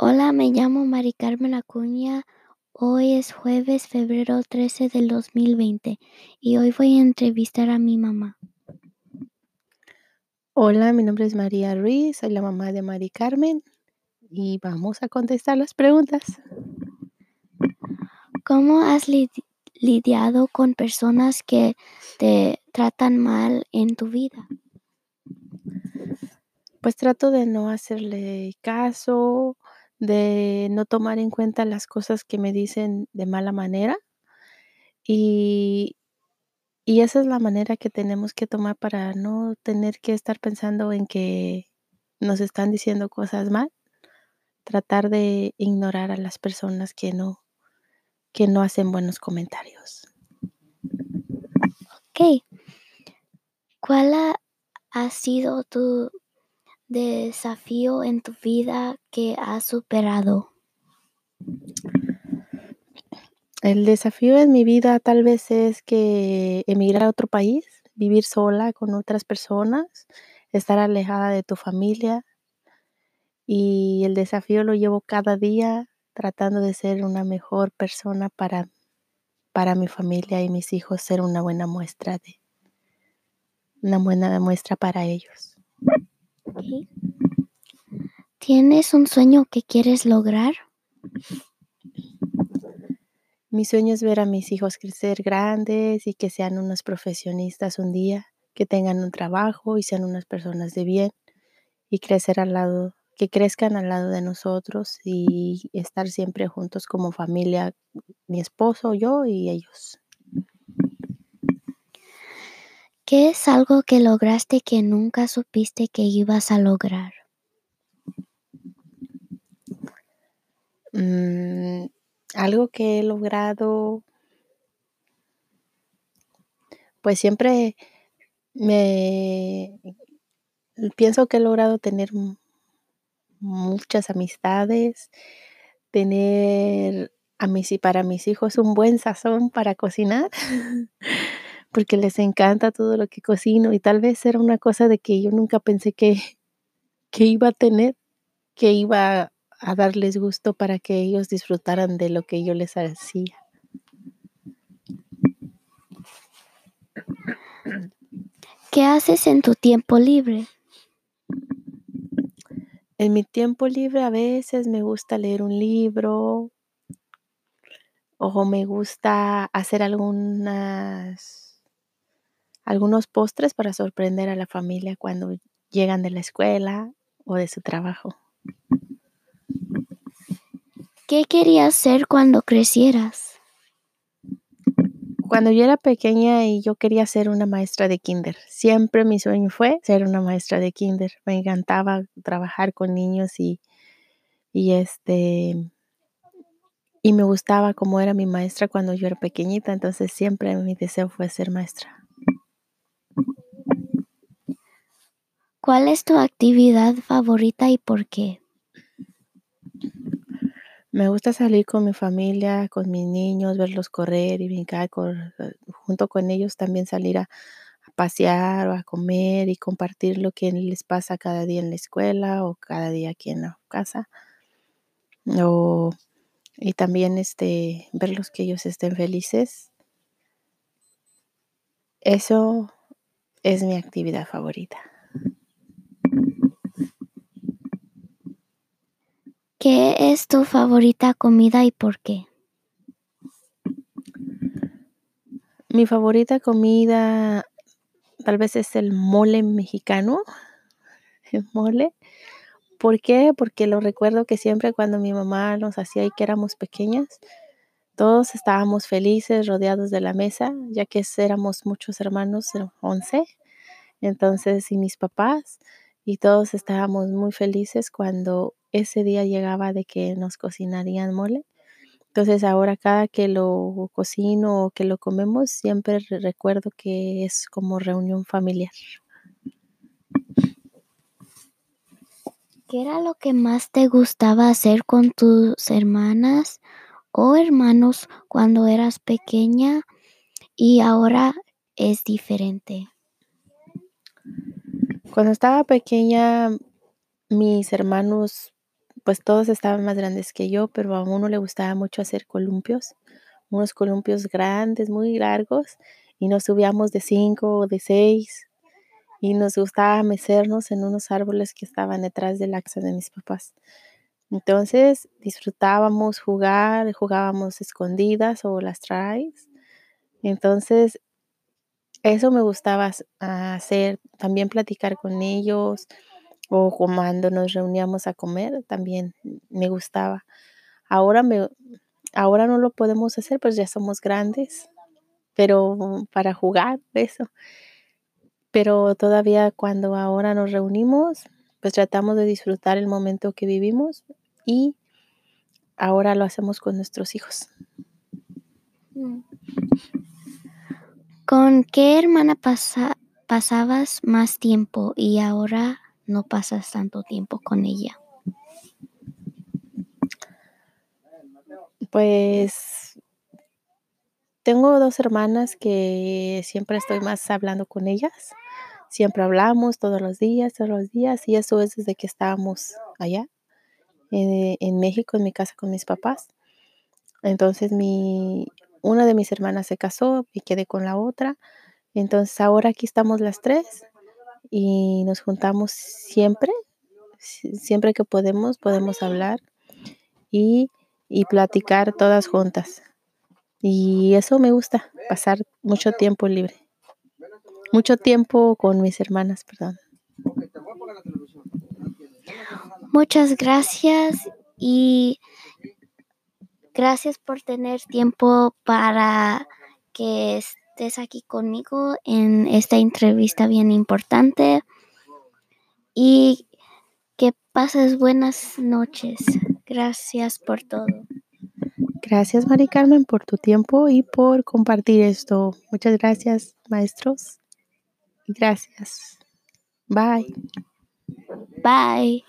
Hola, me llamo Mari Carmen Acuña. Hoy es jueves, febrero 13 del 2020 y hoy voy a entrevistar a mi mamá. Hola, mi nombre es María Ruiz, soy la mamá de Mari Carmen y vamos a contestar las preguntas. ¿Cómo has lidi- lidiado con personas que te tratan mal en tu vida? Pues trato de no hacerle caso, de no tomar en cuenta las cosas que me dicen de mala manera y, y esa es la manera que tenemos que tomar para no tener que estar pensando en que nos están diciendo cosas mal, tratar de ignorar a las personas que no, que no hacen buenos comentarios. Ok. ¿Cuál ha, ha sido tu desafío en tu vida que has superado? El desafío en mi vida tal vez es que emigrar a otro país, vivir sola con otras personas, estar alejada de tu familia. Y el desafío lo llevo cada día tratando de ser una mejor persona para, para mi familia y mis hijos, ser una buena muestra de una buena muestra para ellos. ¿Tienes un sueño que quieres lograr? Mi sueño es ver a mis hijos crecer grandes y que sean unos profesionistas un día, que tengan un trabajo y sean unas personas de bien y crecer al lado, que crezcan al lado de nosotros y estar siempre juntos como familia, mi esposo, yo y ellos. ¿Qué es algo que lograste que nunca supiste que ibas a lograr? Mm, algo que he logrado, pues siempre me pienso que he logrado tener muchas amistades, tener a mis y para mis hijos un buen sazón para cocinar, porque les encanta todo lo que cocino y tal vez era una cosa de que yo nunca pensé que, que iba a tener, que iba a darles gusto para que ellos disfrutaran de lo que yo les hacía. ¿Qué haces en tu tiempo libre? En mi tiempo libre a veces me gusta leer un libro o me gusta hacer algunas algunos postres para sorprender a la familia cuando llegan de la escuela o de su trabajo. ¿Qué querías ser cuando crecieras? Cuando yo era pequeña y yo quería ser una maestra de kinder, siempre mi sueño fue ser una maestra de kinder. Me encantaba trabajar con niños y, y este y me gustaba como era mi maestra cuando yo era pequeñita, entonces siempre mi deseo fue ser maestra. ¿Cuál es tu actividad favorita y por qué? Me gusta salir con mi familia, con mis niños, verlos correr y brincar con- junto con ellos, también salir a, pasear o a comer y compartir lo que les pasa cada día en la escuela o cada día aquí en la casa. O, y también este, verlos que ellos estén felices. Eso es mi actividad favorita. ¿Qué es tu favorita comida y por qué? Mi favorita comida tal vez es el mole mexicano. El mole. ¿Por qué? Porque lo recuerdo que siempre cuando mi mamá nos hacía y que éramos pequeñas, todos estábamos felices rodeados de la mesa, ya que éramos muchos hermanos, eh, 11. Entonces, y mis papás, y todos estábamos muy felices cuando ese día llegaba de que nos cocinarían mole. Entonces, ahora cada que lo cocino o que lo comemos, siempre re- recuerdo que es como reunión familiar. ¿Qué era lo que más te gustaba hacer con tus hermanas o hermanos cuando eras pequeña y ahora es diferente? Cuando estaba pequeña, mis hermanos pues todos estaban más grandes que yo, pero a uno le gustaba mucho hacer columpios, unos columpios grandes, muy largos, y nos subíamos de cinco o de seis, y nos gustaba mecernos en unos árboles que estaban detrás de la de mis papás. Entonces disfrutábamos jugar, jugábamos escondidas o las tries. Entonces, eso me gustaba hacer, también platicar con ellos o cuando nos reuníamos a comer, también me gustaba. Ahora me ahora no lo podemos hacer, pues ya somos grandes, pero para jugar, eso. Pero todavía cuando ahora nos reunimos, pues tratamos de disfrutar el momento que vivimos y ahora lo hacemos con nuestros hijos. Mm. ¿Con qué hermana pasabas más tiempo y ahora no pasas tanto tiempo con ella? Pues tengo dos hermanas que siempre estoy más hablando con ellas. Siempre hablamos todos los días, todos los días, y eso es desde que estábamos allá en, en México, en mi casa con mis papás. Entonces mi, una de mis hermanas se casó y quedé con la otra. Entonces ahora aquí estamos las tres y nos juntamos siempre, siempre que podemos, podemos hablar y, y platicar todas juntas. Y eso me gusta, pasar mucho tiempo libre. Mucho tiempo con mis hermanas, perdón. Muchas gracias y Gracias por tener tiempo para que estés aquí conmigo en esta entrevista bien importante y que pases buenas noches. Gracias por todo. Gracias, Mari Carmen, por tu tiempo y por compartir esto. Muchas gracias, maestros. Gracias. Bye. Bye.